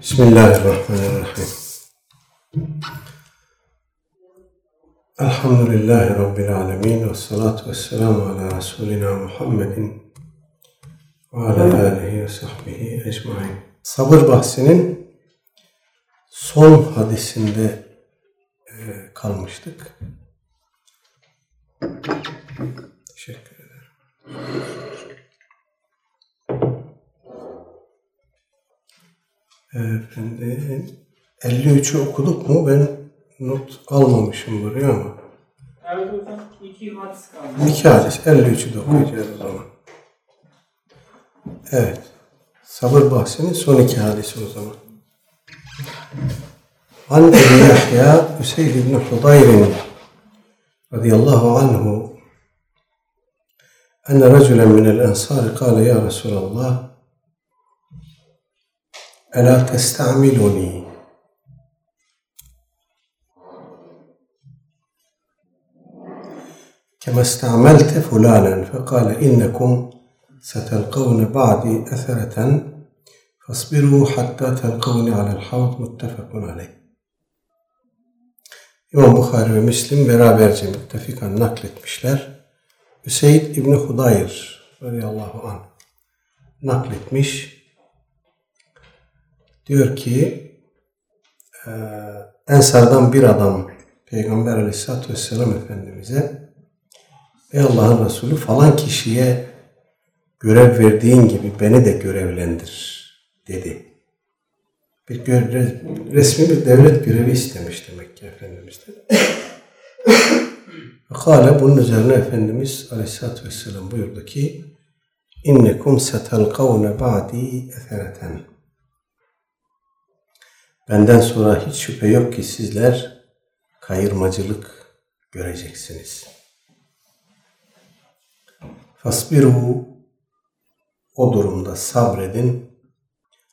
Bismillahirrahmanirrahim. Elhamdülillahi Rabbil alemin ve salatu ve selamu ala Resulina Muhammedin ve ala alihi ve sahbihi ecmain. Sabır bahsinin son hadisinde e, kalmıştık. Teşekkür ederim. Efendim 53'ü okuduk mu? Ben not almamışım buraya ama. Evet hocam iki hadis kaldı. İki hadis. 53'ü de okuyacağız o zaman. Evet. Sabır bahsinin son iki hadisi o zaman. An Ebi Yahya Üseyd ibn Hudayr radıyallahu anhu أن رجلا من الأنصار قال يا رسول الله ألا تستعملني كما استعملت فلانا فقال إنكم ستلقون بعدي أثرة فاصبروا حتى تلقوني على الحوض متفق عليه İmam Bukhari ve Müslim beraberce müttefikan nakletmişler. Hüseyin İbni Hudayr radıyallahu anh nakletmiş. Diyor ki eee, Ensardan bir adam Peygamber aleyhissalatü vesselam Efendimiz'e Ey Allah'ın Resulü falan kişiye görev verdiğin gibi beni de görevlendir dedi. Bir görev, resmi bir devlet görevi istemiş demek ki Efendimiz'den. Kale bunun üzerine Efendimiz Aleyhisselatü Vesselam buyurdu ki İnnekum setelkavne ba'di efereten Benden sonra hiç şüphe yok ki sizler kayırmacılık göreceksiniz. Fasbiru o durumda sabredin.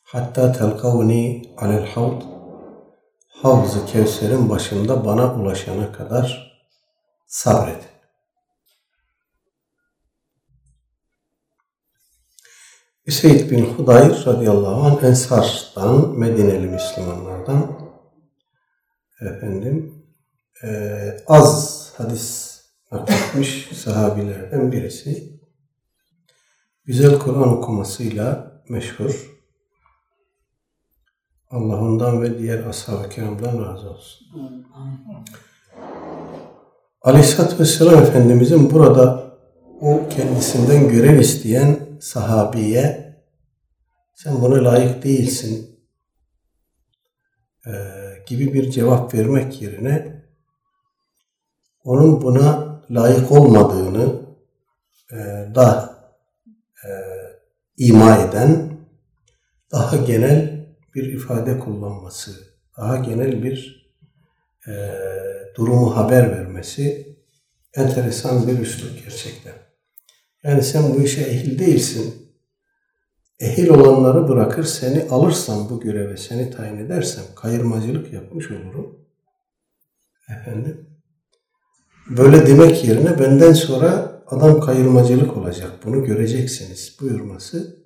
Hatta telkavni alel havd Havz-ı Kevser'in başında bana ulaşana kadar sabredin. Üseyd bin Hudayr radıyallahu anh Ensar'dan, Medineli Müslümanlardan efendim eee, az hadis nakletmiş sahabilerden birisi. Güzel Kur'an okumasıyla meşhur. Allah ondan ve diğer ashab-ı kiramdan razı olsun. Aleyhisselatü Vesselam Efendimizin burada o kendisinden görev isteyen sahabiye sen buna layık değilsin eee, gibi bir cevap vermek yerine onun buna layık olmadığını eee, da eee, ima eden daha genel bir ifade kullanması, daha genel bir eee, durumu haber vermesi enteresan bir üslup gerçekten. Yani sen bu işe ehil değilsin. Ehil olanları bırakır seni alırsam bu göreve seni tayin edersem kayırmacılık yapmış olurum. Efendim. Böyle demek yerine benden sonra adam kayırmacılık olacak. Bunu göreceksiniz buyurması.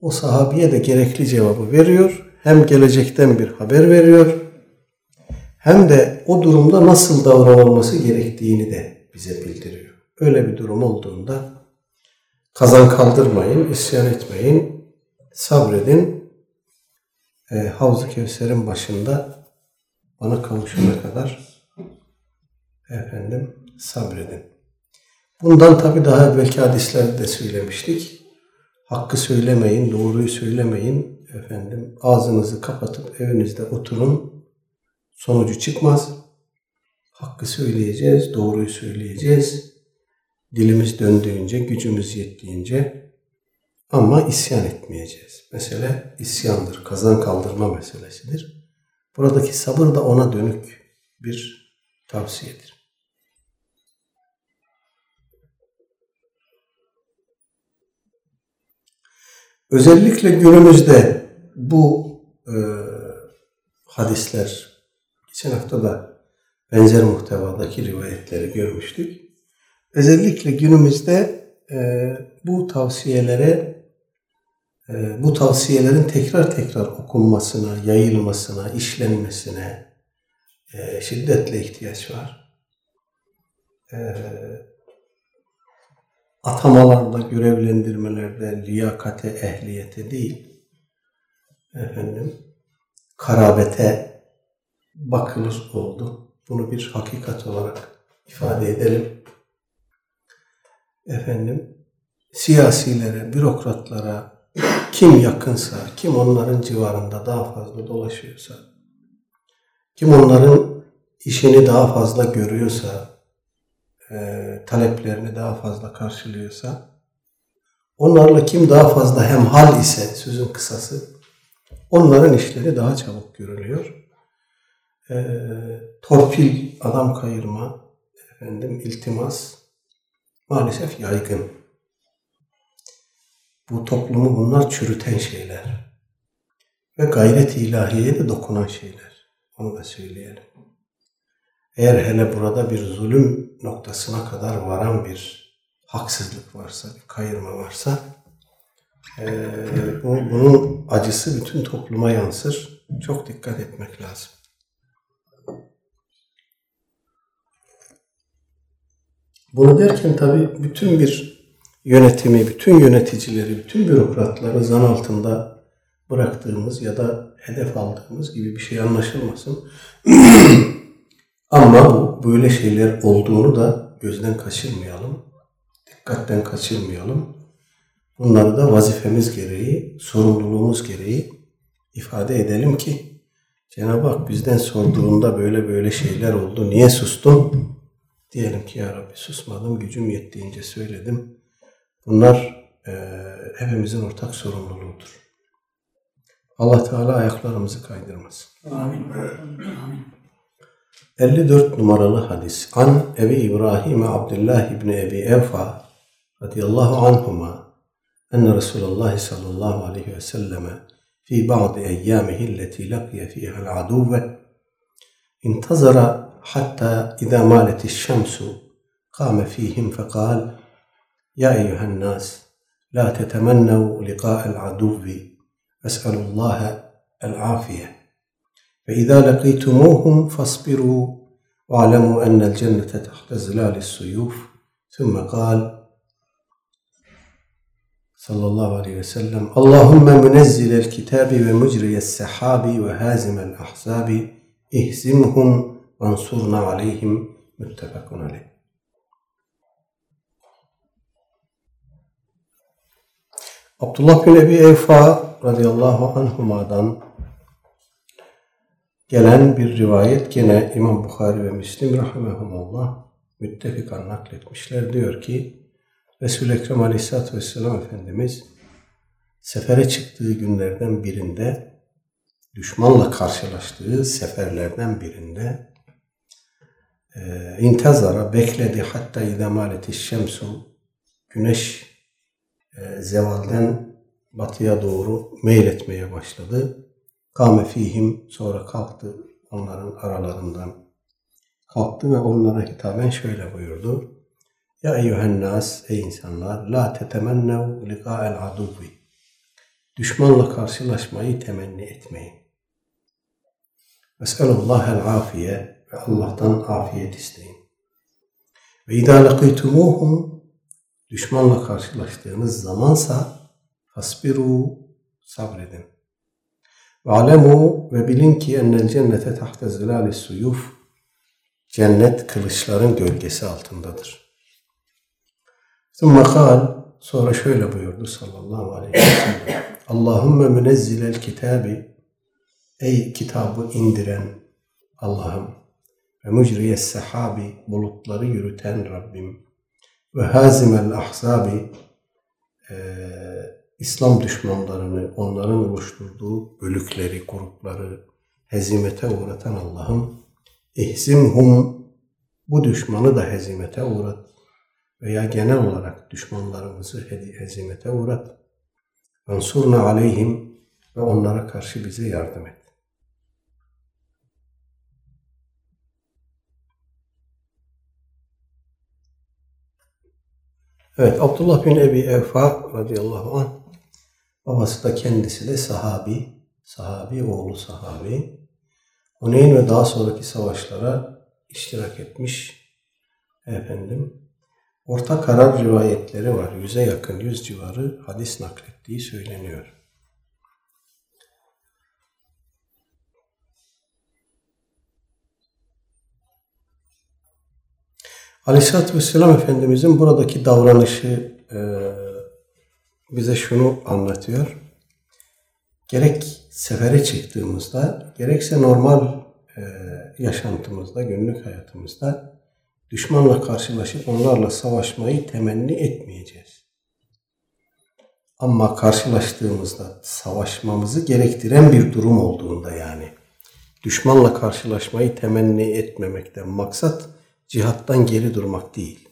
O sahabiye de gerekli cevabı veriyor. Hem gelecekten bir haber veriyor. Hem de o durumda nasıl davranılması gerektiğini de bize bildiriyor. Öyle bir durum olduğunda kazan kaldırmayın, isyan etmeyin, sabredin. E, Havz-ı Kevser'in başında bana kavuşana kadar efendim sabredin. Bundan tabi daha evvelki hadislerde de söylemiştik. Hakkı söylemeyin, doğruyu söylemeyin. Efendim ağzınızı kapatıp evinizde oturun. Sonucu çıkmaz. Hakkı söyleyeceğiz, doğruyu söyleyeceğiz. Dilimiz döndüğünce, gücümüz yettiğince ama isyan etmeyeceğiz. Mesele isyandır, kazan kaldırma meselesidir. Buradaki sabır da ona dönük bir tavsiyedir. Özellikle günümüzde bu e, hadisler, geçen hafta da benzer muhtevadaki rivayetleri görmüştük. Özellikle günümüzde e, bu tavsiyelere e, bu tavsiyelerin tekrar tekrar okunmasına, yayılmasına, işlenmesine e, şiddetle ihtiyaç var. E, atamalarda, görevlendirmelerde liyakate, ehliyete değil, efendim, karabete bakılır oldu. Bunu bir hakikat olarak ifade edelim. Efendim, siyasilere, bürokratlara kim yakınsa, kim onların civarında daha fazla dolaşıyorsa, kim onların işini daha fazla görüyorsa, e, taleplerini daha fazla karşılıyorsa, onlarla kim daha fazla hemhal ise sözün kısası, onların işleri daha çabuk görülüyor. E, torpil, adam kayırma, efendim iltimas maalesef yaygın. Bu toplumu bunlar çürüten şeyler. Ve gayret ilahiyeye de dokunan şeyler. Onu da söyleyelim. Eğer hele burada bir zulüm noktasına kadar varan bir haksızlık varsa, bir kayırma varsa e, bu, bunun acısı bütün topluma yansır. Çok dikkat etmek lazım. Bunu derken tabii bütün bir yönetimi, bütün yöneticileri, bütün bürokratları zan altında bıraktığımız ya da hedef aldığımız gibi bir şey anlaşılmasın. Ama böyle şeyler olduğunu da gözden kaçırmayalım. Dikkatten kaçırmayalım. Bunları da vazifemiz gereği, sorumluluğumuz gereği ifade edelim ki Cenab-ı Hak bizden sorduğunda böyle böyle şeyler oldu. Niye sustun? Diyelim ki ya Rabbi susmadım, gücüm yettiğince söyledim. Bunlar e, hepimizin ortak sorumluluğudur. Allah Teala ayaklarımızı kaydırmasın. Amin. Amin. 54 numaralı hadis. An Ebi İbrahim Abdullah İbni Ebi Evfa radıyallahu anhuma enne Resulullah sallallahu aleyhi ve selleme fi ba'di eyyamihi alleti laqiye fiha al-aduve intazara hatta iza malet şemsu قام فيهم فقال يا أيها الناس لا تتمنوا لقاء العدو فاسألوا الله العافية. فإذا لقيتموهم فاصبروا واعلموا أن الجنة تحت زلال السيوف. ثم قال صلى الله عليه وسلم اللهم منزل الكتاب ومجري السحاب وهازم الأحزاب اهزمهم Ansurna aleyhim müttefakun aleyh. Abdullah bin Ebi Eyfa radıyallahu anhuma'dan gelen bir rivayet gene İmam Bukhari ve Müslim rahimehumullah müttefikan nakletmişler. Diyor ki Resul-i Ekrem aleyhissalatü vesselam Efendimiz sefere çıktığı günlerden birinde düşmanla karşılaştığı seferlerden birinde e, intazara bekledi hatta idamaleti şemsu güneş e, zevalden batıya doğru meyletmeye başladı. Kâme fihim sonra kalktı onların aralarından. Kalktı ve onlara hitaben şöyle buyurdu. Ya eyyühen nas ey insanlar la tetemennev liqa'el aduvi. Düşmanla karşılaşmayı temenni etmeyin. Veselullahel afiye ve Allah'tan afiyet isteyin. Ve idâ lakîtumuhum düşmanla karşılaştığınız zamansa fasbiru sabredin. Ve alemu ve bilin ki ennel cennete tahte zilali suyuf cennet kılıçların gölgesi altındadır. Sümme kal sonra şöyle buyurdu sallallahu aleyhi ve sellem. Allahümme münezzilel kitabi ey kitabı indiren Allah'ım ve mucriyes sahabi bulutları yürüten Rabbim ve hazimel ahzabi e, İslam düşmanlarını, onların oluşturduğu bölükleri, grupları hezimete uğratan Allah'ım ihzimhum bu düşmanı da hezimete uğrat veya genel olarak düşmanlarımızı hezimete uğrat. Ansurna aleyhim ve onlara karşı bize yardım et. Evet, Abdullah bin Ebi Evfa radıyallahu anh Babası da kendisi de sahabi, sahabi oğlu sahabi. Huneyn ve daha sonraki savaşlara iştirak etmiş efendim. Orta karar rivayetleri var. Yüze yakın, yüz civarı hadis naklettiği söyleniyor. Aleyhisselatü Vesselam Efendimizin buradaki davranışı e, bize şunu anlatıyor. Gerek sefere çıktığımızda, gerekse normal e, yaşantımızda, günlük hayatımızda düşmanla karşılaşıp onlarla savaşmayı temenni etmeyeceğiz. Ama karşılaştığımızda savaşmamızı gerektiren bir durum olduğunda yani düşmanla karşılaşmayı temenni etmemekten maksat cihattan geri durmak değil.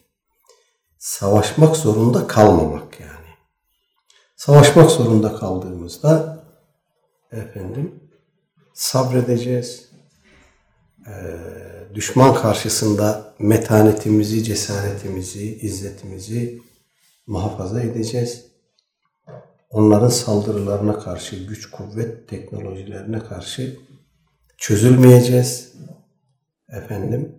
Savaşmak zorunda kalmamak yani. Savaşmak zorunda kaldığımızda efendim sabredeceğiz. Ee, düşman karşısında metanetimizi, cesaretimizi, izzetimizi muhafaza edeceğiz. Onların saldırılarına karşı, güç, kuvvet teknolojilerine karşı çözülmeyeceğiz. Efendim,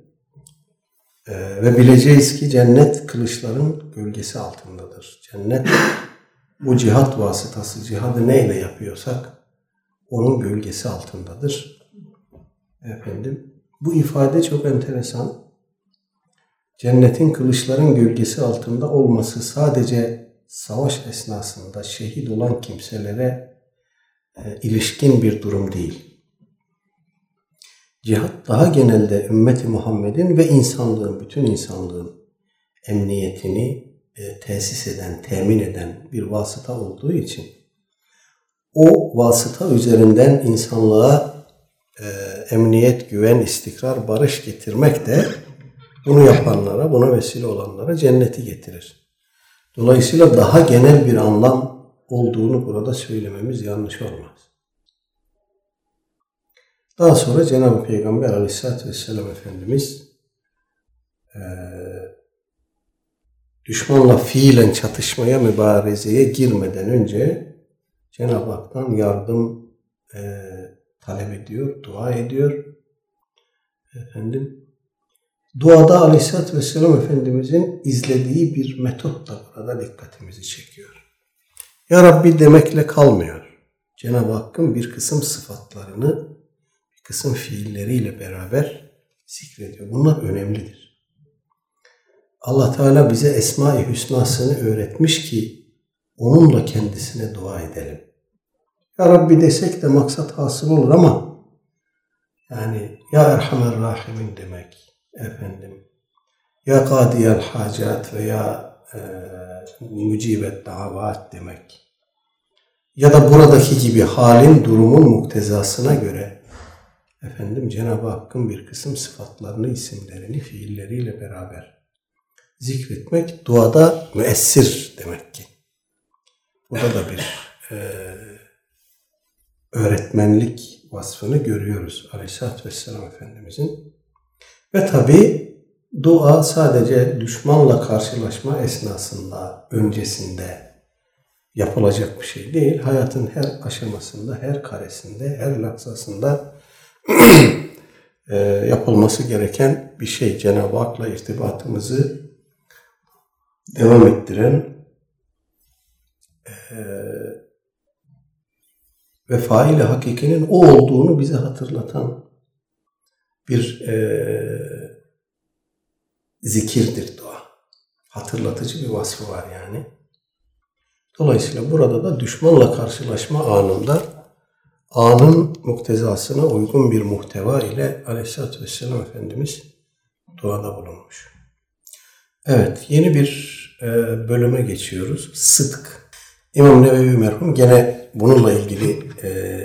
ve bileceğiz ki cennet kılıçların gölgesi altındadır. Cennet bu cihat vasıtası, cihadı neyle yapıyorsak onun gölgesi altındadır. Efendim, bu ifade çok enteresan. Cennetin kılıçların gölgesi altında olması sadece savaş esnasında şehit olan kimselere e, ilişkin bir durum değil. Cihat daha genelde ümmeti Muhammed'in ve insanlığın, bütün insanlığın emniyetini e, tesis eden, temin eden bir vasıta olduğu için o vasıta üzerinden insanlığa e, emniyet, güven, istikrar, barış getirmek de bunu yapanlara, buna vesile olanlara cenneti getirir. Dolayısıyla daha genel bir anlam olduğunu burada söylememiz yanlış olmaz. Daha sonra Cenab-ı Peygamber Aleyhisselatü Vesselam Efendimiz e, düşmanla fiilen çatışmaya, mübarezeye girmeden önce Cenab-ı Hak'tan yardım e, talep ediyor, dua ediyor. Efendim, duada Aleyhisselatü Vesselam Efendimizin izlediği bir metot da burada dikkatimizi çekiyor. Ya Rabbi demekle kalmıyor. Cenab-ı Hakk'ın bir kısım sıfatlarını kısım fiilleriyle beraber zikrediyor. Bunlar önemlidir. Allah Teala bize Esma-i Hüsna'sını öğretmiş ki onunla kendisine dua edelim. Ya Rabbi desek de maksat hasıl olur ama yani Ya Erhamer Rahimin demek efendim Ya Kadiyel Hacat veya e, Mücibet Davat demek ya da buradaki gibi halin durumun muktezasına göre efendim Cenab-ı Hakk'ın bir kısım sıfatlarını, isimlerini fiilleriyle beraber zikretmek duada müessir demek ki. Burada da bir e, öğretmenlik vasfını görüyoruz Aleyhisselatü Vesselam Efendimizin. Ve tabi dua sadece düşmanla karşılaşma esnasında, öncesinde yapılacak bir şey değil. Hayatın her aşamasında, her karesinde, her lahzasında e, yapılması gereken bir şey. Cenab-ı Hak'la irtibatımızı devam ettiren e, ve faile hakikinin o olduğunu bize hatırlatan bir e, zikirdir dua. Hatırlatıcı bir vasfı var yani. Dolayısıyla burada da düşmanla karşılaşma anında anın muktezasına uygun bir muhteva ile Aleyhisselatü Vesselam Efendimiz duada bulunmuş. Evet, yeni bir e, bölüme geçiyoruz. Sıdk. İmam Nevevi merhum gene bununla ilgili e,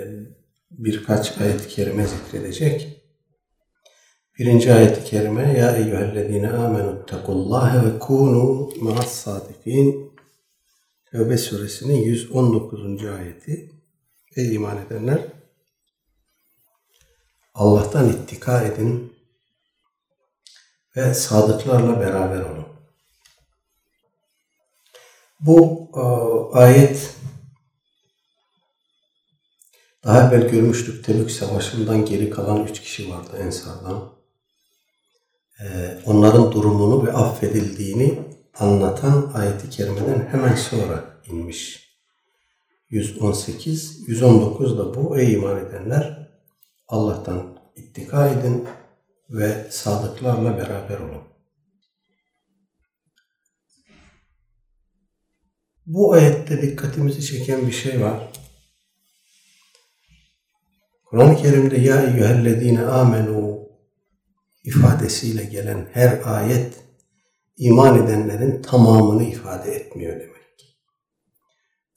birkaç ayet-i kerime zikredecek. Birinci ayet-i kerime Ya eyyühellezine amenu tekullâhe ve kûnû ma'as sadikin Tevbe suresinin 119. ayeti. Ey iman edenler! Allah'tan ittika edin ve sadıklarla beraber olun. Bu e, ayet Daha evvel görmüştük Tebük Savaşı'ndan geri kalan üç kişi vardı Ensar'dan. Ee, onların durumunu ve affedildiğini anlatan ayeti kerimeden hemen sonra inmiş. 118, 119 da bu. Ey iman edenler Allah'tan ittika edin ve sadıklarla beraber olun. Bu ayette dikkatimizi çeken bir şey var. Kur'an-ı Kerim'de ya eyyühellezine amenu ifadesiyle gelen her ayet iman edenlerin tamamını ifade etmiyor.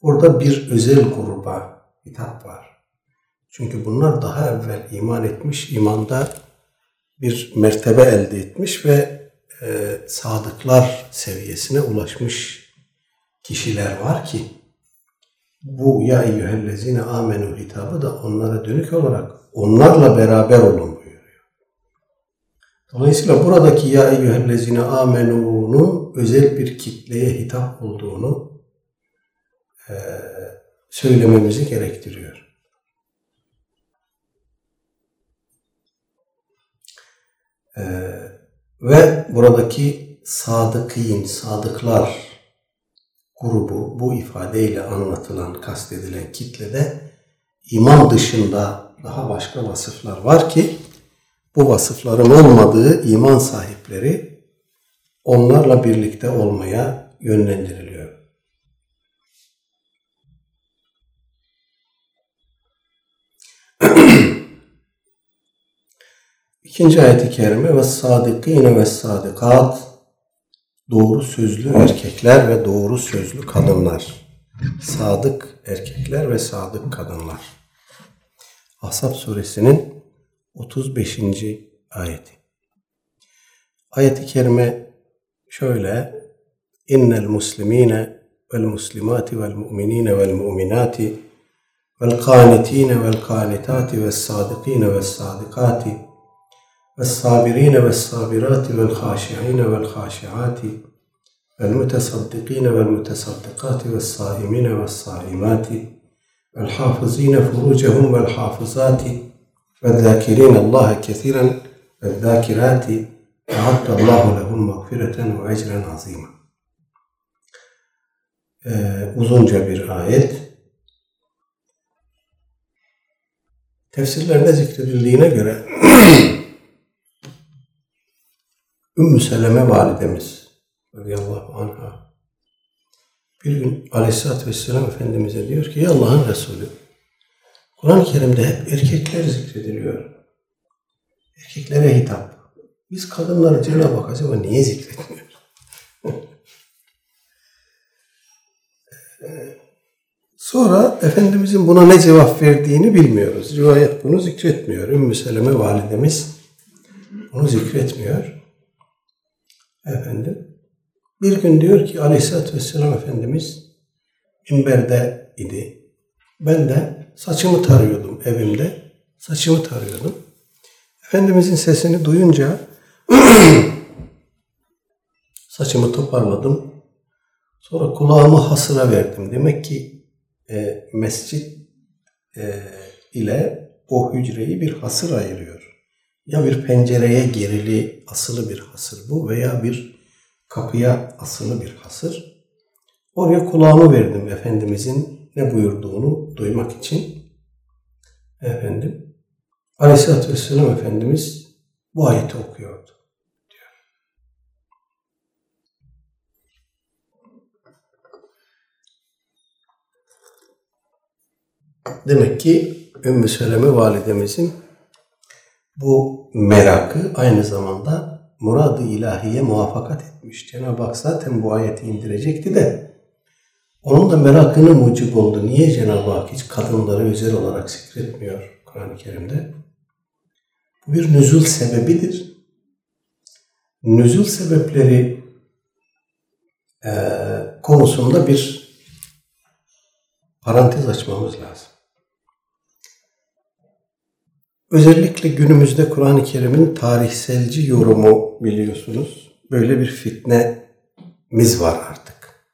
Burada bir özel gruba hitap var. Çünkü bunlar daha evvel iman etmiş, imanda bir mertebe elde etmiş ve e, sadıklar seviyesine ulaşmış kişiler var ki bu ya eyyühellezine amenu hitabı da onlara dönük olarak onlarla beraber olun buyuruyor. Dolayısıyla buradaki ya eyyühellezine amenu'nun özel bir kitleye hitap olduğunu söylememizi gerektiriyor. E, ve buradaki sadıkîn, sadıklar grubu bu ifadeyle anlatılan, kastedilen kitlede iman dışında daha başka vasıflar var ki bu vasıfların olmadığı iman sahipleri onlarla birlikte olmaya yönlendiriliyor. İkinci ayet-i kerime ve sadıkine ve sadıkat doğru sözlü erkekler ve doğru sözlü kadınlar. Sadık erkekler ve sadık kadınlar. Ahzab suresinin 35. ayeti. Ayet-i kerime şöyle İnnel muslimine vel muslimati vel mu'minine vel mu'minati vel kanitine vel kanitati vel sadikine vel sadikati والصابرين والصابرات والخاشعين والخاشعات والمتصدقين والمتصدقات والصائمين والصائمات والحافظين فروجهم والحافظات والذاكرين الله كثيرا والذاكرات أعد الله لهم مغفرة وأجرا عظيما ee, uzunca bir ayet. Tefsirlerde zikredildiğine göre Ümmü Seleme validemiz radıyallahu anha bir gün aleyhissalatü vesselam Efendimiz'e diyor ki Allah'ın Resulü Kur'an-ı Kerim'de hep erkekler zikrediliyor. Erkeklere hitap. Biz kadınları Cenab-ı Hak acaba niye zikretmiyor? Sonra Efendimizin buna ne cevap verdiğini bilmiyoruz. Rivayet bunu zikretmiyor. Ümmü Seleme validemiz bunu zikretmiyor. Efendim. Bir gün diyor ki Aleyhisselatü Vesselam Efendimiz minberde idi. Ben de saçımı tarıyordum evimde. Saçımı tarıyordum. Efendimizin sesini duyunca saçımı toparladım. Sonra kulağımı hasıra verdim. Demek ki e, mescit e, ile o hücreyi bir hasır ayırıyor. Ya bir pencereye gerili asılı bir hasır bu veya bir kapıya asılı bir hasır. Oraya kulağımı verdim Efendimizin ne buyurduğunu duymak için. Efendim, Aleyhisselatü Vesselam Efendimiz bu ayeti okuyordu. Diyor. Demek ki Ümmü Seleme validemizin bu merakı aynı zamanda muradı ilahiye muvaffakat etmiş. Cenab-ı Hak zaten bu ayeti indirecekti de onun da merakını mucib oldu. Niye Cenab-ı Hak hiç kadınları özel olarak zikretmiyor Kur'an-ı Kerim'de? Bu bir nüzul sebebidir. Nüzul sebepleri e, konusunda bir parantez açmamız lazım. Özellikle günümüzde Kur'an-ı Kerim'in tarihselci yorumu biliyorsunuz. Böyle bir fitnemiz var artık.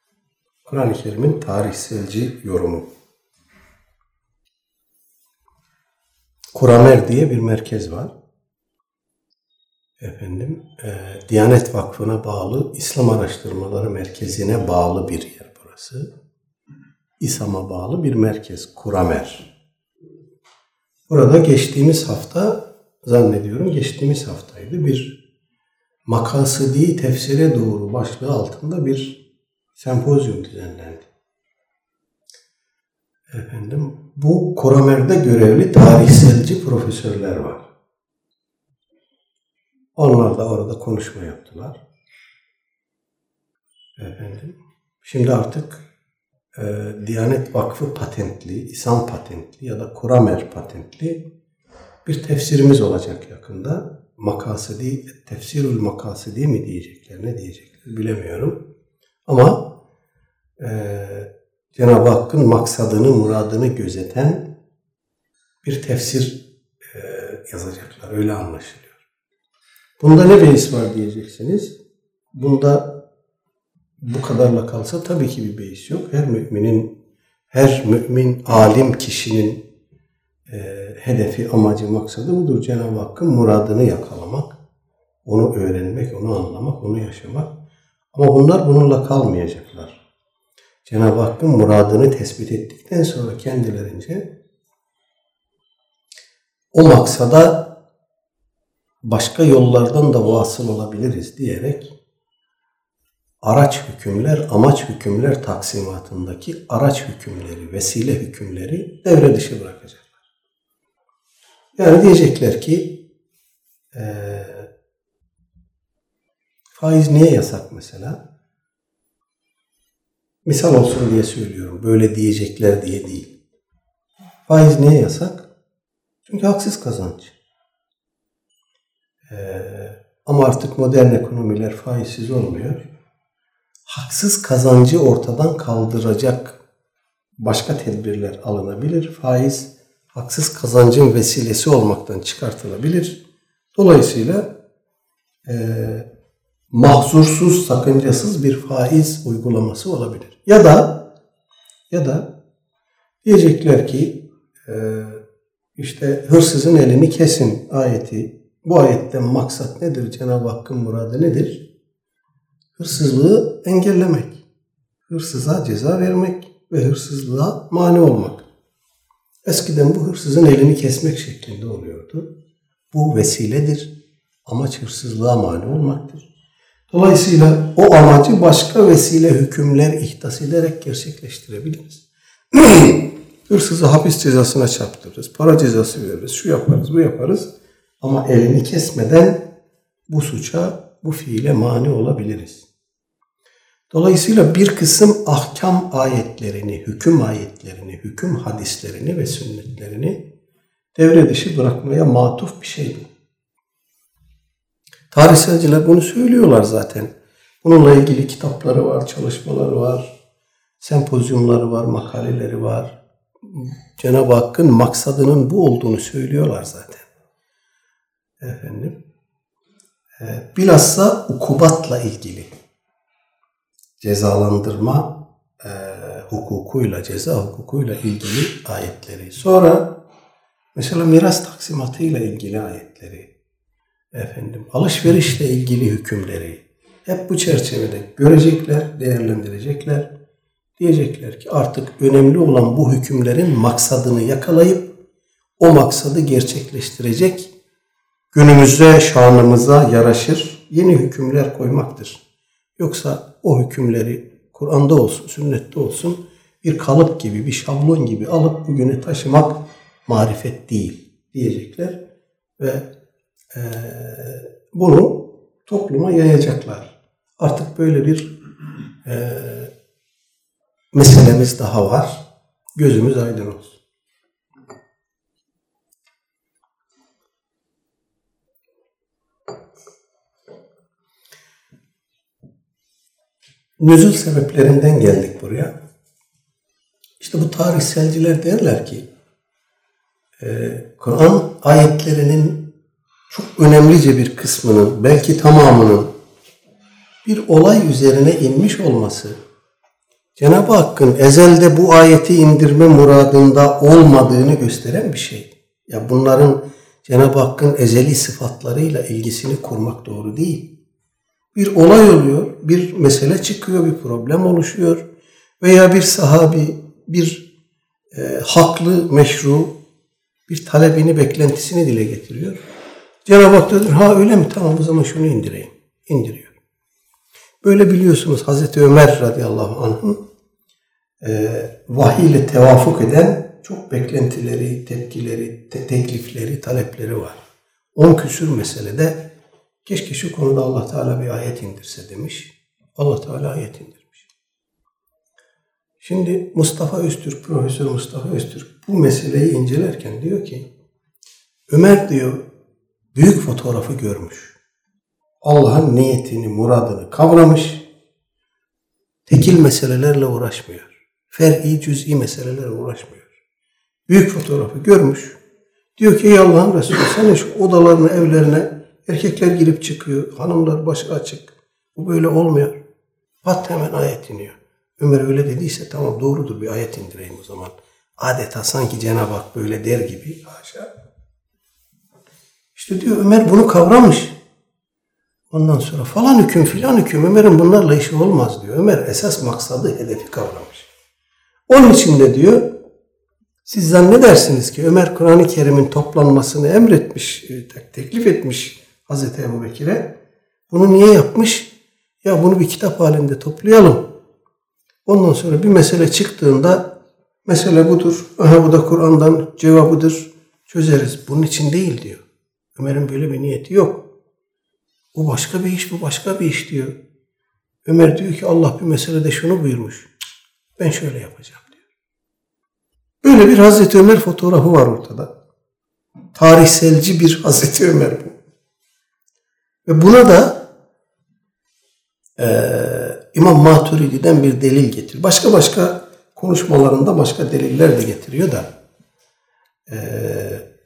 Kur'an-ı Kerim'in tarihselci yorumu. Kuramer diye bir merkez var. Efendim, e, Diyanet Vakfı'na bağlı İslam Araştırmaları Merkezi'ne bağlı bir yer burası. İSAM'a bağlı bir merkez, Kuramer. Burada geçtiğimiz hafta, zannediyorum geçtiğimiz haftaydı, bir makasıdi tefsire doğru başlığı altında bir sempozyum düzenlendi. Efendim, bu Kuramer'de görevli tarihselci profesörler var. Onlar da orada konuşma yaptılar. Efendim, şimdi artık e, Diyanet Vakfı patentli, İslam patentli ya da Kuramer patentli bir tefsirimiz olacak yakında. Makasidi, tefsirül makasidi mi diyecekler, ne diyecekler bilemiyorum. Ama e, Cenab-ı Hakk'ın maksadını, muradını gözeten bir tefsir e, yazacaklar. Öyle anlaşılıyor. Bunda ne beis var diyeceksiniz. Bunda bu kadarla kalsa tabii ki bir beis yok. Her müminin, her mümin, alim kişinin e, hedefi, amacı, maksadı budur. Cenab-ı Hakk'ın muradını yakalamak, onu öğrenmek, onu anlamak, onu yaşamak. Ama bunlar bununla kalmayacaklar. Cenab-ı Hakk'ın muradını tespit ettikten sonra kendilerince o maksada başka yollardan da vasıl olabiliriz diyerek araç hükümler, amaç hükümler taksimatındaki araç hükümleri, vesile hükümleri devre dışı bırakacaklar. Yani diyecekler ki e, faiz niye yasak mesela? Misal olsun diye söylüyorum. Böyle diyecekler diye değil. Faiz niye yasak? Çünkü haksız kazanç. Ee, ama artık modern ekonomiler faizsiz olmuyor. Haksız kazancı ortadan kaldıracak başka tedbirler alınabilir. Faiz haksız kazancın vesilesi olmaktan çıkartılabilir. Dolayısıyla e, mahzursuz, sakıncasız bir faiz uygulaması olabilir. Ya da ya da diyecekler ki e, işte hırsızın elini kesin ayeti. Bu ayetten maksat nedir? Cenab-ı Hakk'ın muradı nedir? Hırsızlığı engellemek. Hırsıza ceza vermek ve hırsızlığa mani olmak. Eskiden bu hırsızın elini kesmek şeklinde oluyordu. Bu vesiledir. Amaç hırsızlığa mani olmaktır. Dolayısıyla o amacı başka vesile hükümler ihdas ederek gerçekleştirebiliriz. Hırsızı hapis cezasına çarptırırız, para cezası veririz, şu yaparız, bu yaparız. Ama elini kesmeden bu suça, bu fiile mani olabiliriz. Dolayısıyla bir kısım ahkam ayetlerini, hüküm ayetlerini, hüküm hadislerini ve sünnetlerini devre dışı bırakmaya matuf bir şey bu. Tarihselciler bunu söylüyorlar zaten. Bununla ilgili kitapları var, çalışmaları var, sempozyumları var, makaleleri var. Cenab-ı Hakk'ın maksadının bu olduğunu söylüyorlar zaten. Efendim. E, bilhassa ukubatla ilgili cezalandırma e, hukukuyla, ceza hukukuyla ilgili ayetleri. Sonra mesela miras taksimatıyla ilgili ayetleri. Efendim, alışverişle ilgili hükümleri. Hep bu çerçevede görecekler, değerlendirecekler. Diyecekler ki artık önemli olan bu hükümlerin maksadını yakalayıp o maksadı gerçekleştirecek günümüzde şanımıza yaraşır yeni hükümler koymaktır. Yoksa o hükümleri Kur'an'da olsun, sünnette olsun bir kalıp gibi, bir şablon gibi alıp bugüne taşımak marifet değil diyecekler ve e, bunu topluma yayacaklar. Artık böyle bir e, meselemiz daha var. Gözümüz aydın olsun. Nüzul sebeplerinden geldik buraya. İşte bu tarihselciler derler ki e, Kur'an ayetlerinin çok önemlice bir kısmının belki tamamının bir olay üzerine inmiş olması Cenab-ı Hakk'ın ezelde bu ayeti indirme muradında olmadığını gösteren bir şey. Ya bunların Cenab-ı Hakk'ın ezeli sıfatlarıyla ilgisini kurmak doğru değil. Bir olay oluyor, bir mesele çıkıyor, bir problem oluşuyor veya bir sahabi, bir e, haklı, meşru bir talebini, beklentisini dile getiriyor. Cenab-ı Hak diyor, ha öyle mi? Tamam o zaman şunu indireyim. İndiriyor. Böyle biliyorsunuz Hazreti Ömer radıyallahu anh'ın e, vahiy ile tevafuk eden çok beklentileri, tepkileri, te- teklifleri, talepleri var. On küsür meselede keşke şu konuda Allah Teala bir ayet indirse demiş. Allah Teala ayet indirmiş. Şimdi Mustafa Öztürk, Profesör Mustafa Öztürk bu meseleyi incelerken diyor ki Ömer diyor büyük fotoğrafı görmüş. Allah'ın niyetini, muradını kavramış. Tekil meselelerle uğraşmıyor. Fer'i, cüz'i meselelerle uğraşmıyor. Büyük fotoğrafı görmüş. Diyor ki ey Allah'ın Resulü senin şu odalarına, evlerine erkekler girip çıkıyor. Hanımlar başı açık. Bu böyle olmuyor. Pat hemen ayet iniyor. Ömer öyle dediyse tamam doğrudur bir ayet indireyim o zaman. Adeta sanki Cenab-ı Hak böyle der gibi. Haşa. İşte diyor Ömer bunu kavramış. Ondan sonra falan hüküm filan hüküm Ömer'in bunlarla işi olmaz diyor. Ömer esas maksadı hedefi kavramış. Onun için de diyor siz zannedersiniz ki Ömer Kur'an-ı Kerim'in toplanmasını emretmiş, e, teklif etmiş Hazreti Ebu Bekir'e. Bunu niye yapmış? Ya bunu bir kitap halinde toplayalım. Ondan sonra bir mesele çıktığında mesele budur. Aha bu da Kur'an'dan cevabıdır. Çözeriz. Bunun için değil diyor. Ömer'in böyle bir niyeti yok. Bu başka bir iş, bu başka bir iş diyor. Ömer diyor ki Allah bir meselede şunu buyurmuş. Ben şöyle yapacağım diyor. Böyle bir Hazreti Ömer fotoğrafı var ortada. Tarihselci bir Hazreti Ömer bu. Ve buna da e, İmam Maturidi'den bir delil getiriyor. Başka başka konuşmalarında başka deliller de getiriyor da e,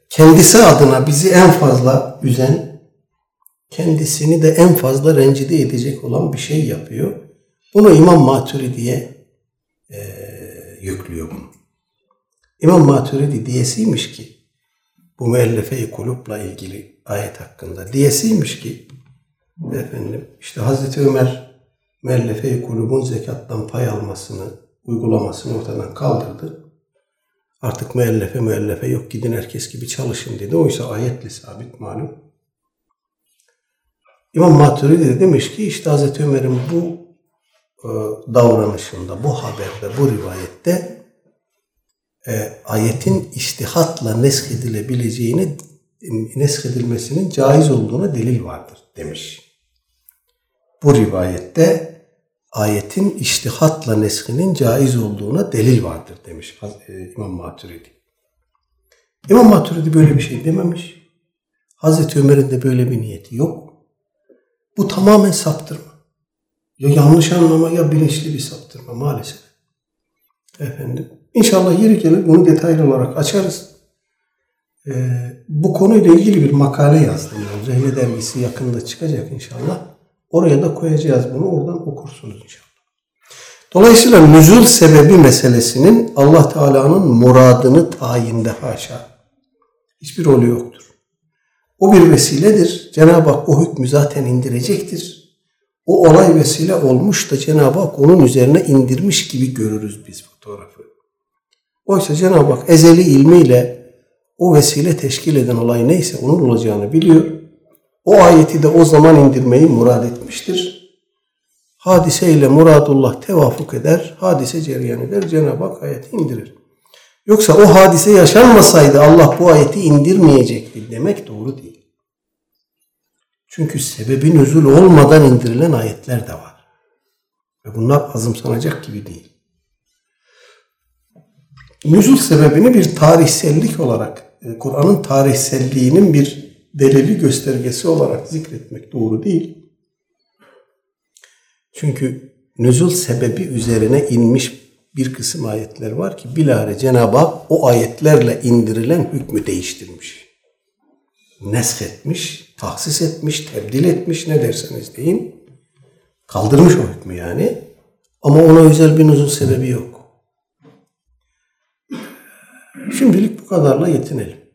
kendisi adına bizi en fazla üzen, kendisini de en fazla rencide edecek olan bir şey yapıyor. Bunu İmam Maturidi'ye e, yüklüyor bunu. İmam Maturidi diyesiymiş ki bu müellefe-i kulupla ilgili ayet hakkında diyesiymiş ki efendim işte Hazreti Ömer müellefe-i kulubun zekattan pay almasını, uygulamasını ortadan kaldırdı. Artık müellefe müellefe yok gidin herkes gibi çalışın dedi. Oysa ayetle sabit malum. İmam Maturidi de demiş ki işte Hazreti Ömer'in bu e, davranışında, bu haberde, bu rivayette e, ayetin iştihatla nesk edilebileceğini, nesk edilmesinin caiz olduğuna delil vardır demiş. Bu rivayette ayetin iştihatla neskinin caiz olduğuna delil vardır demiş e, İmam Maturidi. İmam Maturidi böyle bir şey dememiş. Hazreti Ömer'in de böyle bir niyeti yok. Bu tamamen saptırma. Ya yanlış anlama ya bilinçli bir saptırma maalesef. Efendim. İnşallah yeri gelir bunu detaylı olarak açarız. Ee, bu konuyla ilgili bir makale yazdım. Zehne dergisi yakında çıkacak inşallah. Oraya da koyacağız bunu. Oradan okursunuz inşallah. Dolayısıyla nüzul sebebi meselesinin Allah Teala'nın muradını tayinde haşa. Hiçbir rolü yoktur. O bir vesiledir. Cenab-ı Hak o hükmü zaten indirecektir. O olay vesile olmuş da Cenab-ı Hak onun üzerine indirmiş gibi görürüz biz fotoğrafı. Oysa Cenab-ı Hak ezeli ilmiyle o vesile teşkil eden olay neyse onun olacağını biliyor. O ayeti de o zaman indirmeyi murad etmiştir. Hadiseyle muradullah tevafuk eder, hadise cereyan eder, Cenab-ı Hak ayeti indirir. Yoksa o hadise yaşanmasaydı Allah bu ayeti indirmeyecekti demek doğru değil. Çünkü sebebi nüzul olmadan indirilen ayetler de var. Ve bunlar azımsanacak gibi değil. Nüzul sebebini bir tarihsellik olarak, e, Kur'an'ın tarihselliğinin bir delili göstergesi olarak zikretmek doğru değil. Çünkü nüzul sebebi üzerine inmiş bir kısım ayetler var ki bilahare Cenab-ı Hak o ayetlerle indirilen hükmü değiştirmiş. Nesk etmiş, tahsis etmiş, tebdil etmiş ne derseniz deyin. Kaldırmış o hükmü yani. Ama ona özel bir nüzul sebebi yok. Şimdilik bu kadarla yetinelim.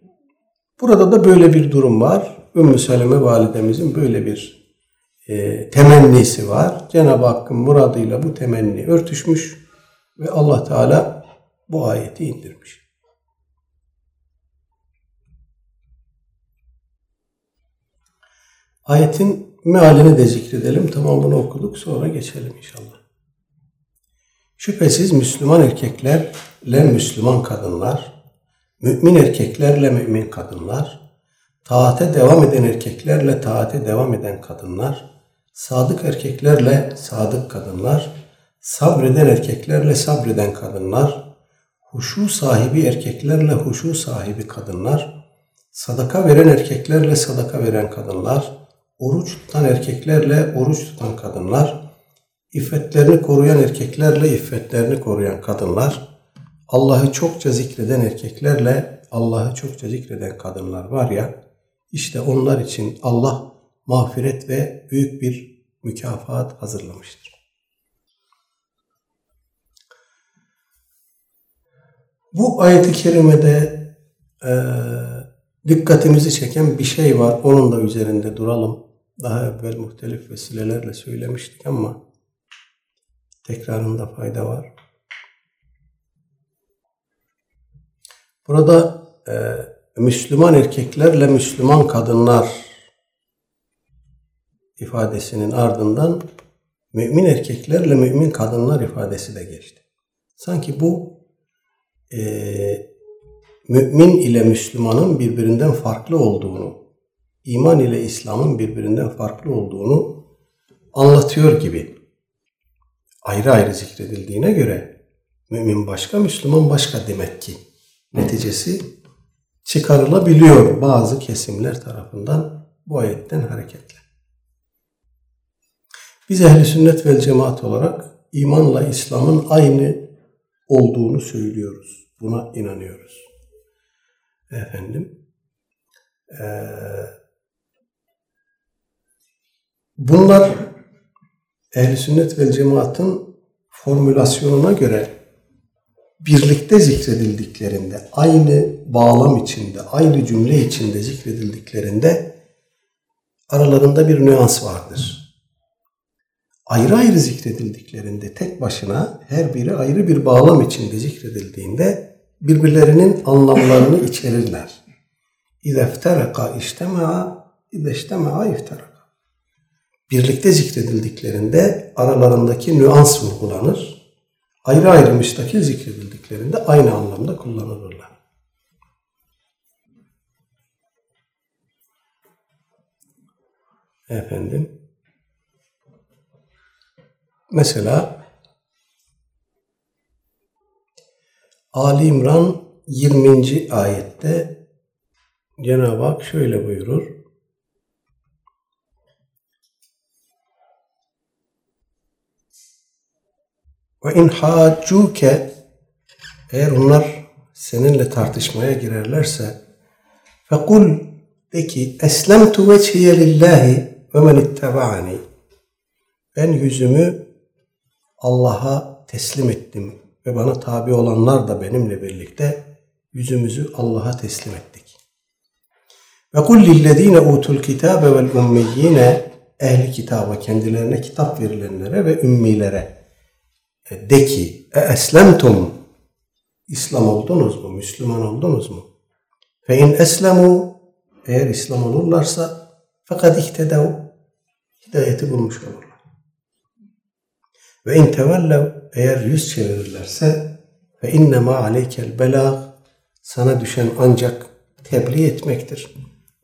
Burada da böyle bir durum var. Ümmü Seleme validemizin böyle bir e, temennisi var. Cenab-ı Hakk'ın muradıyla bu temenni örtüşmüş ve Allah Teala bu ayeti indirmiş. Ayetin mealini de zikredelim. Tamamını okuduk sonra geçelim inşallah. Şüphesiz Müslüman erkeklerle Müslüman kadınlar, mümin erkeklerle mümin kadınlar, taate devam eden erkeklerle taate devam eden kadınlar, sadık erkeklerle sadık kadınlar, sabreden erkeklerle sabreden kadınlar, huşu sahibi erkeklerle huşu sahibi kadınlar, sadaka veren erkeklerle sadaka veren kadınlar, oruç tutan erkeklerle oruç tutan kadınlar, iffetlerini koruyan erkeklerle iffetlerini koruyan kadınlar, Allah'ı çokça zikreden erkeklerle Allah'ı çokça zikreden kadınlar var ya, işte onlar için Allah mağfiret ve büyük bir mükafat hazırlamıştır. Bu ayet-i kerimede e, dikkatimizi çeken bir şey var. Onun da üzerinde duralım. Daha evvel muhtelif vesilelerle söylemiştik ama tekrarında fayda var. Burada e, Müslüman erkeklerle Müslüman kadınlar ifadesinin ardından mümin erkeklerle mümin kadınlar ifadesi de geçti. Sanki bu e, mümin ile Müslümanın birbirinden farklı olduğunu, iman ile İslam'ın birbirinden farklı olduğunu anlatıyor gibi. Ayrı ayrı zikredildiğine göre mümin başka, Müslüman başka demek ki. Neticesi çıkarılabiliyor bazı kesimler tarafından bu ayetten hareketle. Biz ehli sünnet vel cemaat olarak imanla İslam'ın aynı olduğunu söylüyoruz. Buna inanıyoruz. Efendim, ee, bunlar ehl sünnet vel cemaatın formülasyonuna göre birlikte zikredildiklerinde, aynı bağlam içinde, aynı cümle içinde zikredildiklerinde aralarında bir nüans vardır. Ayrı ayrı zikredildiklerinde tek başına her biri ayrı bir bağlam içinde zikredildiğinde birbirlerinin anlamlarını içerirler. İze ifteraka iştema'a, ize iştema'a ifteraka. Birlikte zikredildiklerinde aralarındaki nüans vurgulanır. Ayrı ayrı müstakil zikredildiklerinde aynı anlamda kullanılırlar. Efendim. Mesela Ali İmran 20. ayette Cenab-ı Hak şöyle buyurur. Ve in haccuke eğer onlar seninle tartışmaya girerlerse fekul de ki eslemtu veciye lillahi ve men ittaba'ani ben yüzümü Allah'a teslim ettim ve bana tabi olanlar da benimle birlikte yüzümüzü Allah'a teslim ettik. Ve kul lillezine utul kitabe vel ummiyyine ehli kitaba kendilerine kitap verilenlere ve ümmilere de ki e eslemtum İslam oldunuz mu? Müslüman oldunuz mu? Fe in eslemu eğer İslam olurlarsa fakat ihtedev hidayeti bulmuş olurlar. Ve in tevellev eğer yüz çevirirlerse ve inne ma aleykel belag sana düşen ancak tebliğ etmektir.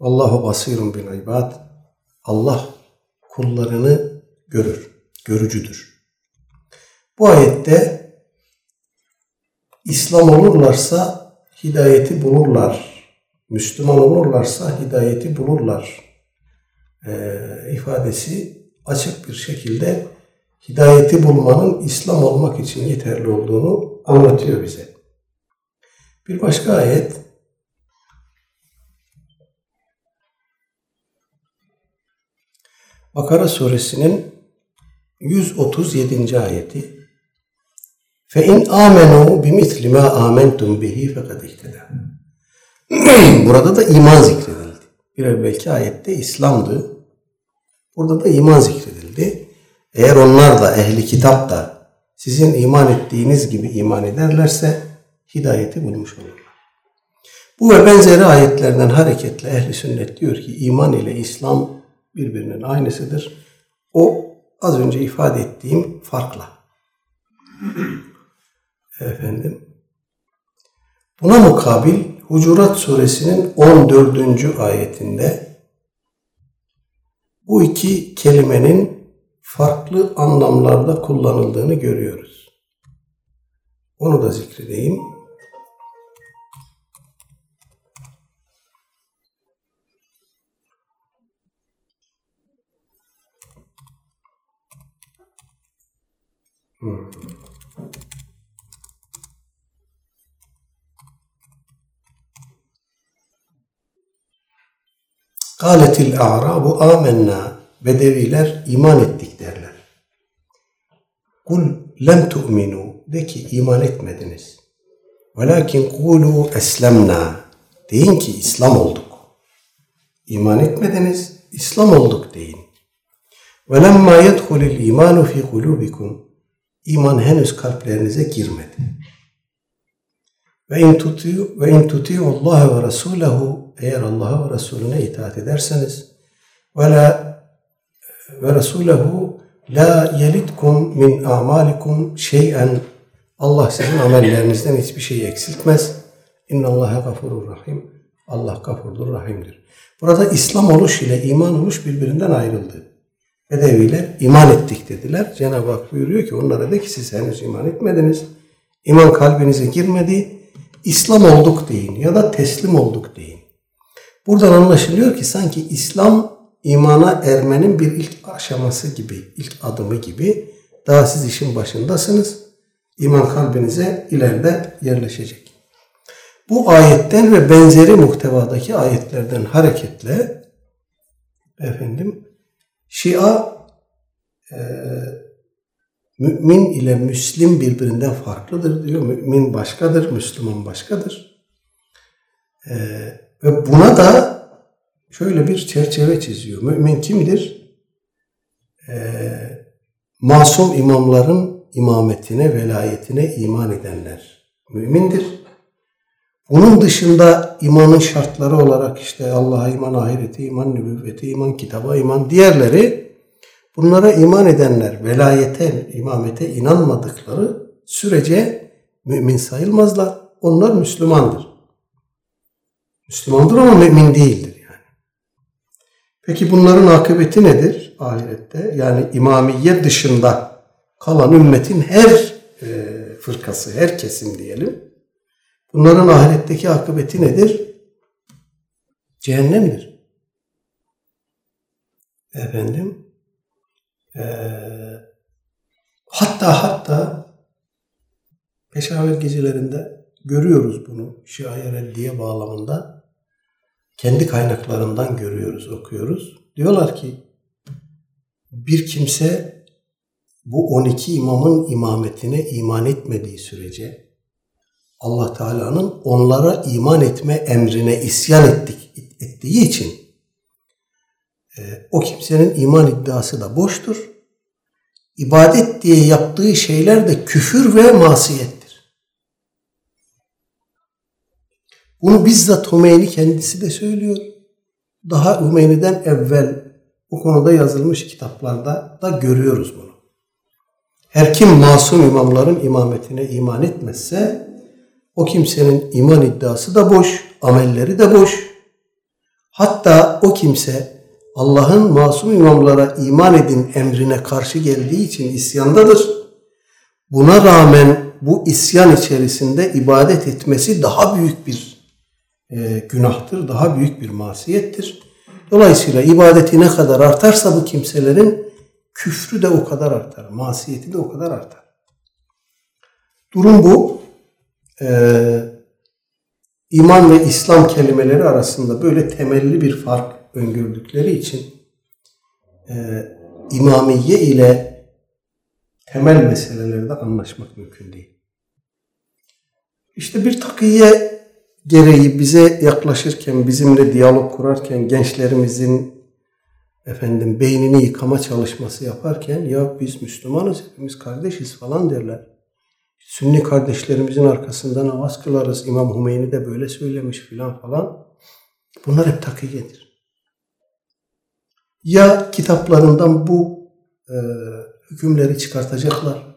Allahu basirun bil ibad. Allah kullarını görür, görücüdür. Bu ayette İslam olurlarsa hidayeti bulurlar. Müslüman olurlarsa hidayeti bulurlar. E, ifadesi açık bir şekilde hidayeti bulmanın İslam olmak için yeterli olduğunu anlatıyor bize. Bir başka ayet Bakara suresinin 137. ayeti Fe in amenu bimisli ma amentum bihi fekad ihteda. Burada da iman zikredildi. Bir evvelki ayette İslam'dı. Burada da iman zikredildi. Eğer onlar da ehli kitap da sizin iman ettiğiniz gibi iman ederlerse hidayeti bulmuş olurlar. Bu ve benzeri ayetlerden hareketle ehli sünnet diyor ki iman ile İslam birbirinin aynısıdır. O az önce ifade ettiğim farkla. Efendim. Buna mukabil Hucurat suresinin 14. ayetinde bu iki kelimenin farklı anlamlarda kullanıldığını görüyoruz. Onu da zikredeyim. Hmm. Kâletil a'rabu amenna. Bedeviler iman ettik derler. Kul lem tu'minu. De ki iman etmediniz. Velakin kulu eslemna. Deyin ki İslam olduk. İman etmediniz, İslam olduk deyin. Lemma yedhulil imanu fi kulubikum. İman henüz kalplerinize girmedi. Ve in tutiu ve in tutiu Allah ve Resulehu eğer Allah'a ve Resulüne itaat ederseniz ve la ve Resulehu la yelitkum min amalikum şey'en Allah sizin amellerinizden hiçbir şeyi eksiltmez. İnna Allaha gafurur rahim. Allah gafurdur, rahimdir. Burada İslam oluş ile iman oluş birbirinden ayrıldı. Bedeviler iman ettik dediler. Cenab-ı Hak buyuruyor ki onlara de ki siz henüz iman etmediniz. İman kalbinize girmedi. İslam olduk deyin ya da teslim olduk deyin. Buradan anlaşılıyor ki sanki İslam imana ermenin bir ilk aşaması gibi, ilk adımı gibi. Daha siz işin başındasınız. İman kalbinize ileride yerleşecek. Bu ayetten ve benzeri muhtevadaki ayetlerden hareketle efendim Şia e, mümin ile Müslim birbirinden farklıdır diyor. Mümin başkadır, Müslüman başkadır. E, ve buna da şöyle bir çerçeve çiziyor. Mümin kimdir? E, masum imamların imametine, velayetine iman edenler mümindir. Bunun dışında imanın şartları olarak işte Allah'a iman, ahirete iman, nübüvvete iman, kitaba iman, diğerleri bunlara iman edenler velayete, imamete inanmadıkları sürece mümin sayılmazlar. Onlar Müslümandır. Müslümandır ama mümin değildir yani. Peki bunların akıbeti nedir ahirette? Yani imamiye dışında kalan ümmetin her e, fırkası, her kesim diyelim Bunların ahiretteki akıbeti nedir? Cehennemdir. Efendim, ee, hatta hatta Peşaver gecelerinde görüyoruz bunu şair diye bağlamında. Kendi kaynaklarından görüyoruz, okuyoruz. Diyorlar ki bir kimse bu 12 imamın imametine iman etmediği sürece Allah Teala'nın onlara iman etme emrine isyan ettik, ettiği için e, o kimsenin iman iddiası da boştur. İbadet diye yaptığı şeyler de küfür ve masiyettir. Bunu bizzat Hümeyni kendisi de söylüyor. Daha Hümeyni'den evvel bu konuda yazılmış kitaplarda da görüyoruz bunu. Her kim masum imamların imametine iman etmezse o kimsenin iman iddiası da boş, amelleri de boş. Hatta o kimse Allah'ın masum imamlara iman edin emrine karşı geldiği için isyandadır. Buna rağmen bu isyan içerisinde ibadet etmesi daha büyük bir e, günahtır, daha büyük bir masiyettir. Dolayısıyla ibadeti ne kadar artarsa bu kimselerin küfrü de o kadar artar, masiyeti de o kadar artar. Durum bu e, iman ve İslam kelimeleri arasında böyle temelli bir fark öngördükleri için e, imamiye ile temel meselelerde anlaşmak mümkün değil. İşte bir takiye gereği bize yaklaşırken, bizimle diyalog kurarken, gençlerimizin efendim beynini yıkama çalışması yaparken ya biz Müslümanız, hepimiz kardeşiz falan derler. Sünni kardeşlerimizin arkasında namaz kılarız. İmam Hümeyni de böyle söylemiş filan falan. Bunlar hep takiyedir. Ya kitaplarından bu e, hükümleri çıkartacaklar.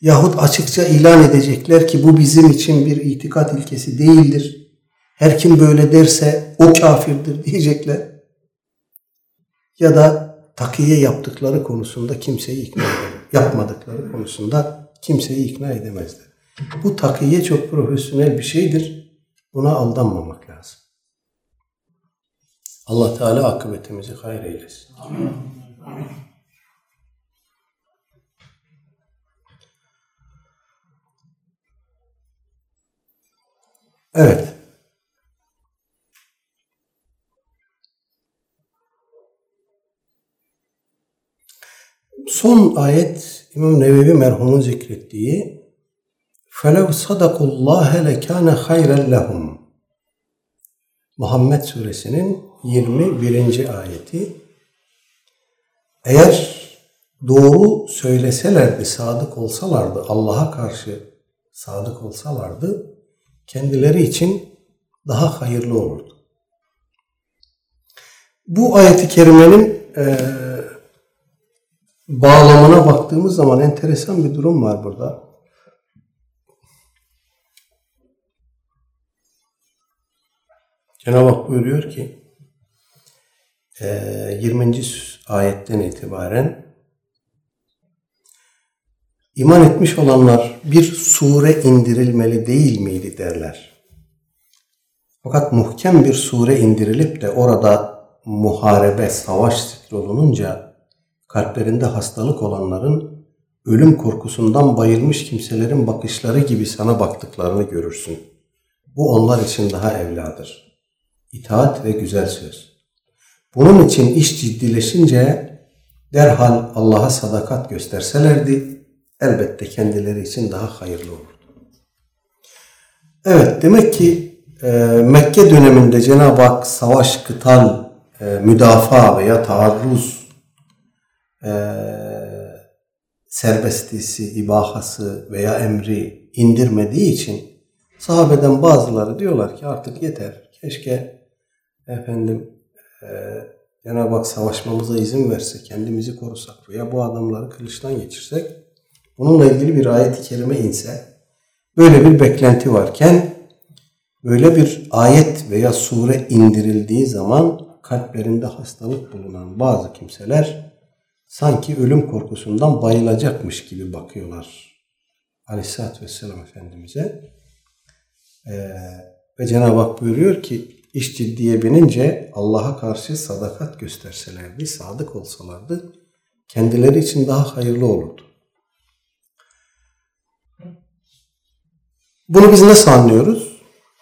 Yahut açıkça ilan edecekler ki bu bizim için bir itikat ilkesi değildir. Her kim böyle derse o kafirdir diyecekler. Ya da takiye yaptıkları konusunda kimseyi ikna. Yapmadıkları konusunda kimseyi ikna edemezler. Bu takiye çok profesyonel bir şeydir. Buna aldanmamak. Allah Teala akıbetimizi hayır eylesin. Amin. Amin. Evet. Son ayet İmam Nevevi merhumun zikrettiği فَلَوْ صَدَقُوا اللّٰهَ لَكَانَ خَيْرًا لَهُمْ Muhammed suresinin 21. ayeti eğer doğru söyleselerdi, sadık olsalardı, Allah'a karşı sadık olsalardı kendileri için daha hayırlı olurdu. Bu ayeti kerimenin e, bağlamına baktığımız zaman enteresan bir durum var burada. Cenab-ı Hak buyuruyor ki 20. E, ayetten itibaren iman etmiş olanlar bir sure indirilmeli değil miydi derler. Fakat muhkem bir sure indirilip de orada muharebe, savaş zikrolununca kalplerinde hastalık olanların ölüm korkusundan bayılmış kimselerin bakışları gibi sana baktıklarını görürsün. Bu onlar için daha evladır itaat ve güzel söz. Bunun için iş ciddileşince derhal Allah'a sadakat gösterselerdi elbette kendileri için daha hayırlı olurdu. Evet demek ki e, Mekke döneminde Cenab-ı Hak savaş, kıtal, e, müdafaa veya taarruz e, serbestisi, ibahası veya emri indirmediği için sahabeden bazıları diyorlar ki artık yeter. Keşke efendim e, Cenab-ı Hak savaşmamıza izin verse, kendimizi korusak veya bu adamları kılıçtan geçirsek, bununla ilgili bir ayet-i kerime inse, böyle bir beklenti varken, böyle bir ayet veya sure indirildiği zaman kalplerinde hastalık bulunan bazı kimseler sanki ölüm korkusundan bayılacakmış gibi bakıyorlar. Aleyhisselatü Vesselam Efendimiz'e. Ee, ve Cenab-ı Hak buyuruyor ki iş ciddiye binince Allah'a karşı sadakat gösterselerdi, sadık olsalardı kendileri için daha hayırlı olurdu. Bunu biz nasıl anlıyoruz?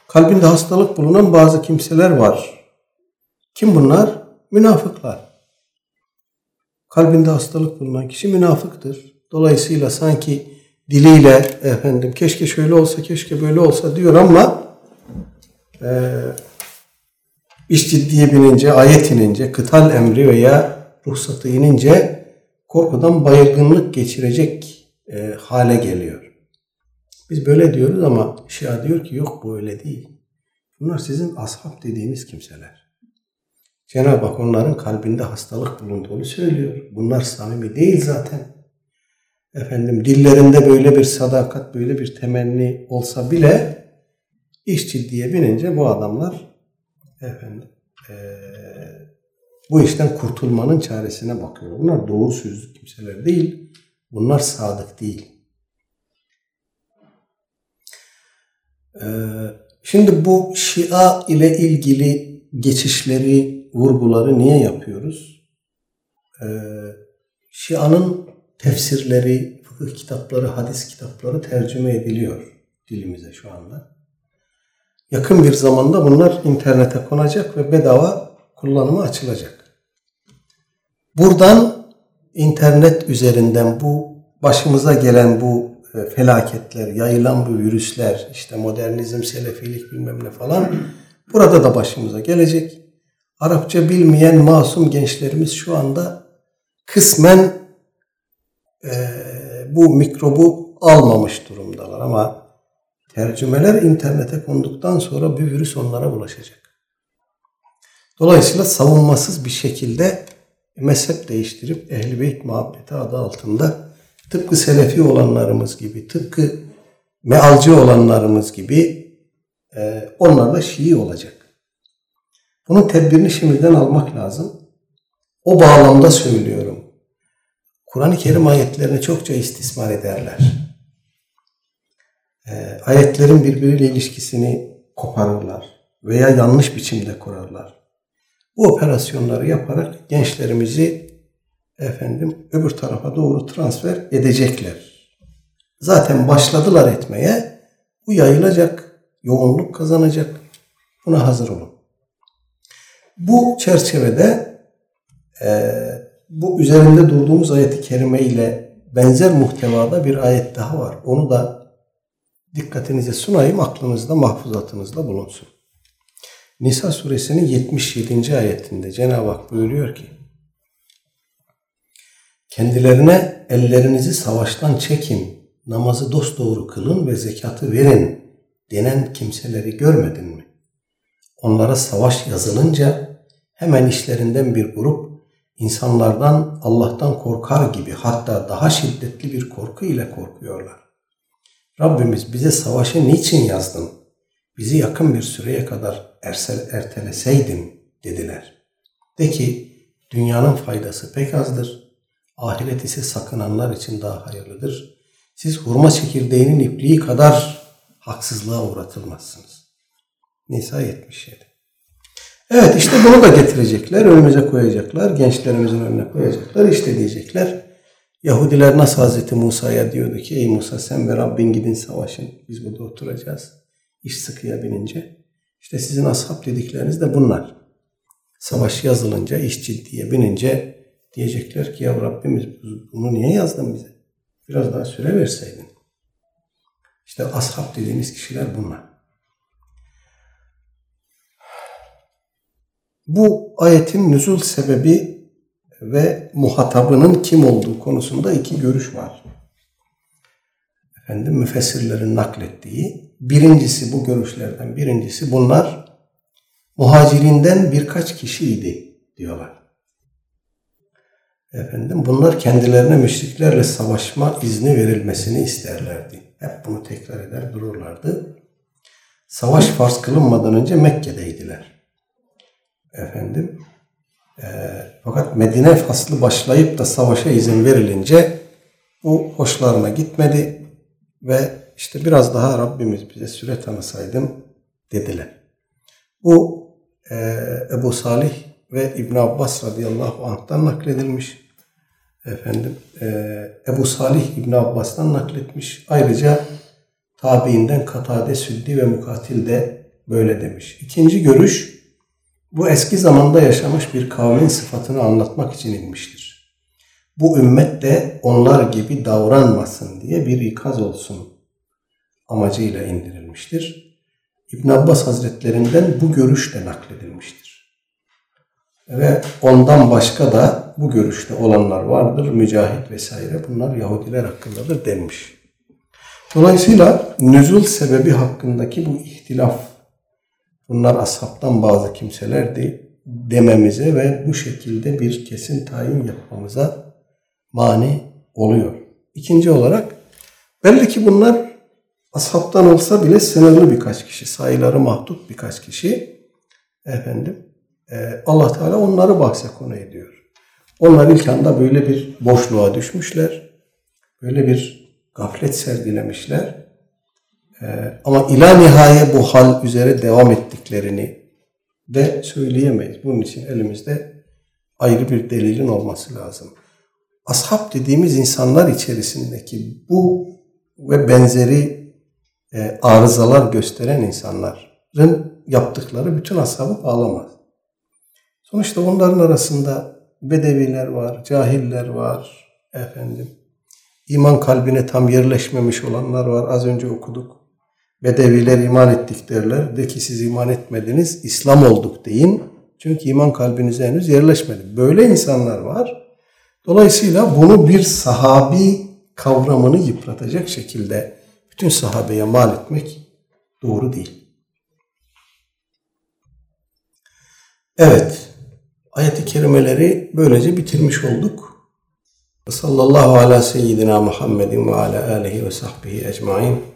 Kalbinde hastalık bulunan bazı kimseler var. Kim bunlar? Münafıklar. Kalbinde hastalık bulunan kişi münafıktır. Dolayısıyla sanki diliyle efendim keşke şöyle olsa keşke böyle olsa diyor ama e, İş ciddiye binince, ayet inince, kıtal emri veya ruhsatı inince korkudan baygınlık geçirecek e, hale geliyor. Biz böyle diyoruz ama Şia diyor ki yok bu öyle değil. Bunlar sizin ashab dediğiniz kimseler. Cenab-ı Hak onların kalbinde hastalık bulunduğunu söylüyor. Bunlar samimi değil zaten. Efendim dillerinde böyle bir sadakat, böyle bir temenni olsa bile iş ciddiye binince bu adamlar efendim e, bu işten kurtulmanın çaresine bakıyor. Bunlar doğru sözlü kimseler değil. Bunlar sadık değil. Ee, şimdi bu Şia ile ilgili geçişleri, vurguları niye yapıyoruz? Ee, Şia'nın tefsirleri, fıkıh kitapları, hadis kitapları tercüme ediliyor dilimize şu anda. Yakın bir zamanda bunlar internete konacak ve bedava kullanıma açılacak. Buradan internet üzerinden bu başımıza gelen bu e, felaketler, yayılan bu virüsler, işte modernizm, selefilik bilmem ne falan burada da başımıza gelecek. Arapça bilmeyen masum gençlerimiz şu anda kısmen e, bu mikrobu almamış durumdalar ama tercümeler internete konduktan sonra bu virüs onlara bulaşacak. Dolayısıyla savunmasız bir şekilde mezhep değiştirip Ehl-i Beyt muhabbeti adı altında tıpkı Selefi olanlarımız gibi, tıpkı mealci olanlarımız gibi e, onlar da Şii olacak. Bunun tedbirini şimdiden almak lazım. O bağlamda söylüyorum. Kur'an-ı Kerim ayetlerini çokça istismar ederler. E, ayetlerin birbiriyle ilişkisini koparırlar veya yanlış biçimde kurarlar. Bu operasyonları yaparak gençlerimizi efendim öbür tarafa doğru transfer edecekler. Zaten başladılar etmeye. Bu yayılacak, yoğunluk kazanacak. Buna hazır olun. Bu çerçevede e, bu üzerinde durduğumuz ayeti kerime ile benzer muhtevada bir ayet daha var. Onu da dikkatinize sunayım, aklınızda, mahfuzatınızda bulunsun. Nisa suresinin 77. ayetinde Cenab-ı Hak buyuruyor ki Kendilerine ellerinizi savaştan çekin, namazı dosdoğru kılın ve zekatı verin denen kimseleri görmedin mi? Onlara savaş yazılınca hemen işlerinden bir grup insanlardan Allah'tan korkar gibi hatta daha şiddetli bir korku ile korkuyorlar. Rabbimiz bize savaşı niçin yazdın? Bizi yakın bir süreye kadar erteleseydin dediler. De ki dünyanın faydası pek azdır Ahiret ise sakınanlar için daha hayırlıdır. Siz hurma çekirdeğinin ipliği kadar haksızlığa uğratılmazsınız. Nisa 77. Evet işte bunu da getirecekler, önümüze koyacaklar, gençlerimizin önüne koyacaklar. İşte diyecekler, Yahudiler nasıl Hazreti Musa'ya diyordu ki, ey Musa sen ve Rabbin gidin savaşın, biz burada oturacağız. İş sıkıya binince. İşte sizin ashab dedikleriniz de bunlar. Savaş yazılınca, iş ciddiye binince Diyecekler ki ya Rabbimiz bunu niye yazdın bize? Biraz daha süre verseydin. İşte ashab dediğimiz kişiler bunlar. Bu ayetin nüzul sebebi ve muhatabının kim olduğu konusunda iki görüş var. Efendim müfessirlerin naklettiği. Birincisi bu görüşlerden birincisi bunlar muhacirinden birkaç kişiydi diyorlar. Efendim bunlar kendilerine müşriklerle savaşma izni verilmesini isterlerdi. Hep bunu tekrar eder dururlardı. Savaş farz kılınmadan önce Mekke'deydiler. Efendim e, fakat Medine faslı başlayıp da savaşa izin verilince bu hoşlarına gitmedi ve işte biraz daha Rabbimiz bize süre tanısaydın dediler. Bu e, Ebu Salih ve İbn Abbas radıyallahu anh'tan nakledilmiş efendim e, Ebu Salih İbn Abbas'tan nakletmiş. Ayrıca tabiinden Katade, Süddi ve Mukatil de böyle demiş. İkinci görüş bu eski zamanda yaşamış bir kavmin sıfatını anlatmak için inmiştir. Bu ümmet de onlar gibi davranmasın diye bir ikaz olsun amacıyla indirilmiştir. İbn Abbas Hazretlerinden bu görüş de nakledilmiştir ve ondan başka da bu görüşte olanlar vardır. Mücahit vesaire bunlar Yahudiler hakkındadır denmiş. Dolayısıyla nüzul sebebi hakkındaki bu ihtilaf bunlar ashabtan bazı kimselerdi dememize ve bu şekilde bir kesin tayin yapmamıza mani oluyor. İkinci olarak belli ki bunlar ashabtan olsa bile sınırlı birkaç kişi, sayıları mahdut birkaç kişi efendim ee, Allah Teala onları bahse konu ediyor. Onlar ilk anda böyle bir boşluğa düşmüşler. Böyle bir gaflet sergilemişler. Ee, ama ila nihaye bu hal üzere devam ettiklerini de söyleyemeyiz. Bunun için elimizde ayrı bir delilin olması lazım. Ashab dediğimiz insanlar içerisindeki bu ve benzeri e, arızalar gösteren insanların yaptıkları bütün ashabı bağlamaz. Sonuçta onların arasında bedeviler var, cahiller var, efendim, iman kalbine tam yerleşmemiş olanlar var. Az önce okuduk. Bedeviler iman ettik derler. De ki siz iman etmediniz, İslam olduk deyin. Çünkü iman kalbinize henüz yerleşmedi. Böyle insanlar var. Dolayısıyla bunu bir sahabi kavramını yıpratacak şekilde bütün sahabeye mal etmek doğru değil. Evet, ayet-i kerimeleri böylece bitirmiş olduk. Sallallahu ala seyyidina Muhammedin ve ala alihi ve sahbihi ecmain.